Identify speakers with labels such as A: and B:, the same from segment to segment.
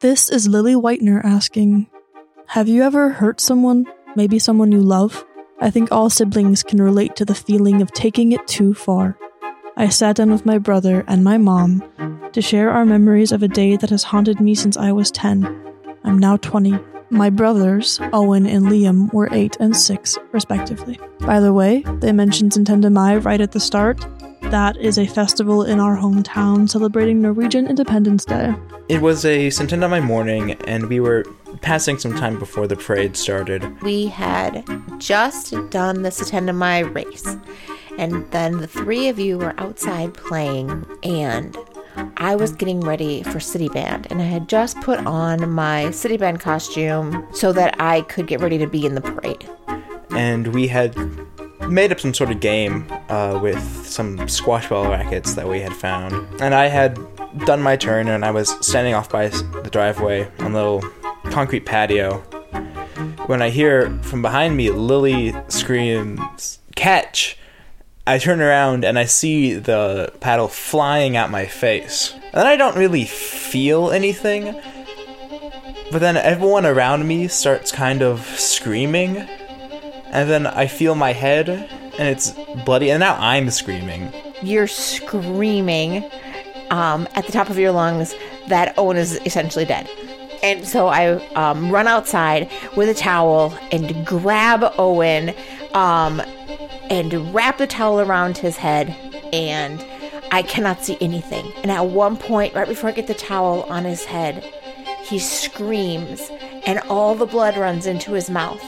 A: This is Lily Weitner asking Have you ever hurt someone, maybe someone you love? I think all siblings can relate to the feeling of taking it too far. I sat down with my brother and my mom to share our memories of a day that has haunted me since I was 10. I'm now 20. My brothers, Owen and Liam, were 8 and 6, respectively. By the way, they mentioned Syttende Mai right at the start. That is a festival in our hometown celebrating Norwegian Independence Day.
B: It was a Centennial morning, and we were passing some time before the parade started.
C: We had just done the Syttende Mai race, and then the three of you were outside playing, and I was getting ready for City Band, and I had just put on my City Band costume so that I could get ready to be in the parade.
B: And we had made up some sort of game uh, with some squash ball rackets that we had found. And I had done my turn, and I was standing off by the driveway on a little concrete patio when I hear from behind me Lily screams, Catch! I turn around and I see the paddle flying at my face. And I don't really feel anything. But then everyone around me starts kind of screaming. And then I feel my head and it's bloody. And now I'm screaming.
C: You're screaming um, at the top of your lungs that Owen is essentially dead. And so I um, run outside with a towel and grab Owen um, and wrap the towel around his head. And I cannot see anything. And at one point, right before I get the towel on his head, he screams and all the blood runs into his mouth.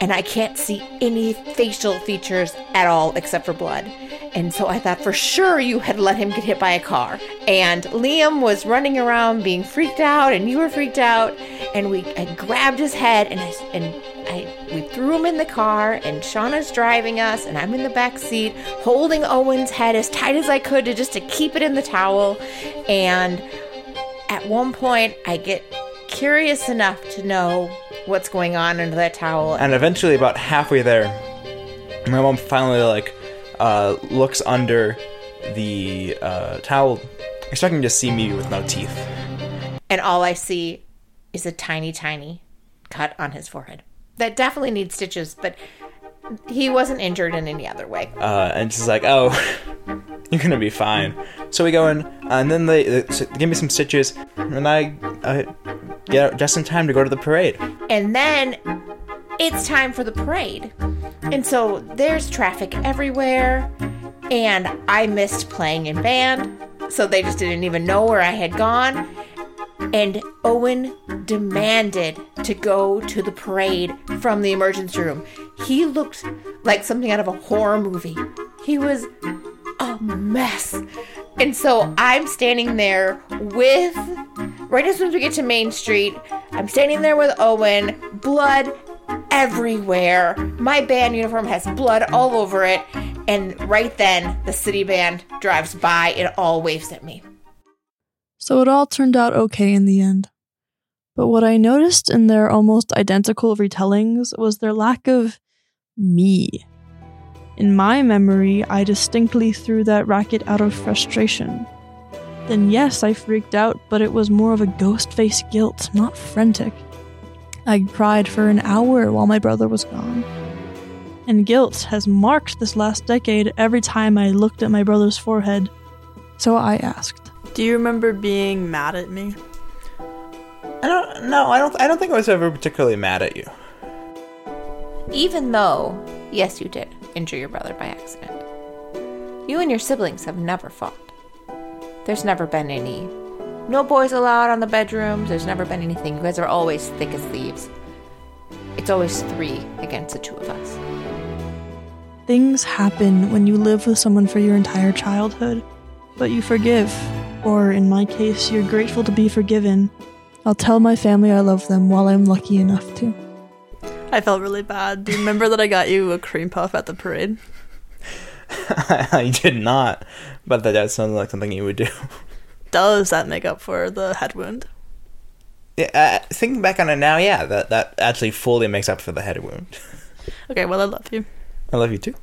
C: And I can't see any facial features at all except for blood. And so I thought for sure you had let him get hit by a car. And Liam was running around being freaked out, and you were freaked out. And we I grabbed his head and I, and I we threw him in the car. And Shauna's driving us, and I'm in the back seat holding Owen's head as tight as I could to just to keep it in the towel. And at one point, I get curious enough to know what's going on under that towel.
B: And eventually, about halfway there, my mom finally like uh, looks under the uh, towel, expecting to see me with no teeth.
C: And all I see is a tiny, tiny cut on his forehead. That definitely needs stitches, but he wasn't injured in any other way.
B: Uh, and she's like, "Oh, you're gonna be fine." So we go in, and then they, they give me some stitches, and I, I get just in time to go to the parade.
C: And then it's time for the parade. And so there's traffic everywhere. And I missed playing in band. So they just didn't even know where I had gone. And Owen demanded to go to the parade from the emergency room. He looked like something out of a horror movie. He was a mess. And so I'm standing there with, right as soon as we get to Main Street, I'm standing there with Owen, blood everywhere. My band uniform has blood all over it. And right then, the city band drives by and all waves at me.
A: So it all turned out okay in the end. But what I noticed in their almost identical retellings was their lack of me. In my memory, I distinctly threw that racket out of frustration. Then, yes, I freaked out, but it was more of a ghost face guilt, not frantic. I cried for an hour while my brother was gone. And guilt has marked this last decade every time I looked at my brother's forehead. So I asked,
D: Do you remember being mad at me?
B: I don't. No, I don't. I don't think I was ever particularly mad at you.
C: Even though, yes, you did injure your brother by accident. You and your siblings have never fought. There's never been any no boys allowed on the bedrooms. There's never been anything. You guys are always thick as thieves. It's always three against the two of us.
A: Things happen when you live with someone for your entire childhood, but you forgive, or in my case, you're grateful to be forgiven. I'll tell my family I love them while I'm lucky enough to.
D: I felt really bad. Do you remember that I got you a cream puff at the parade?
B: I did not, but that does sound like something you would do.
D: Does that make up for the head wound?
B: Yeah, uh, thinking back on it now, yeah, that that actually fully makes up for the head wound.
D: okay, well, I love you.
B: I love you too.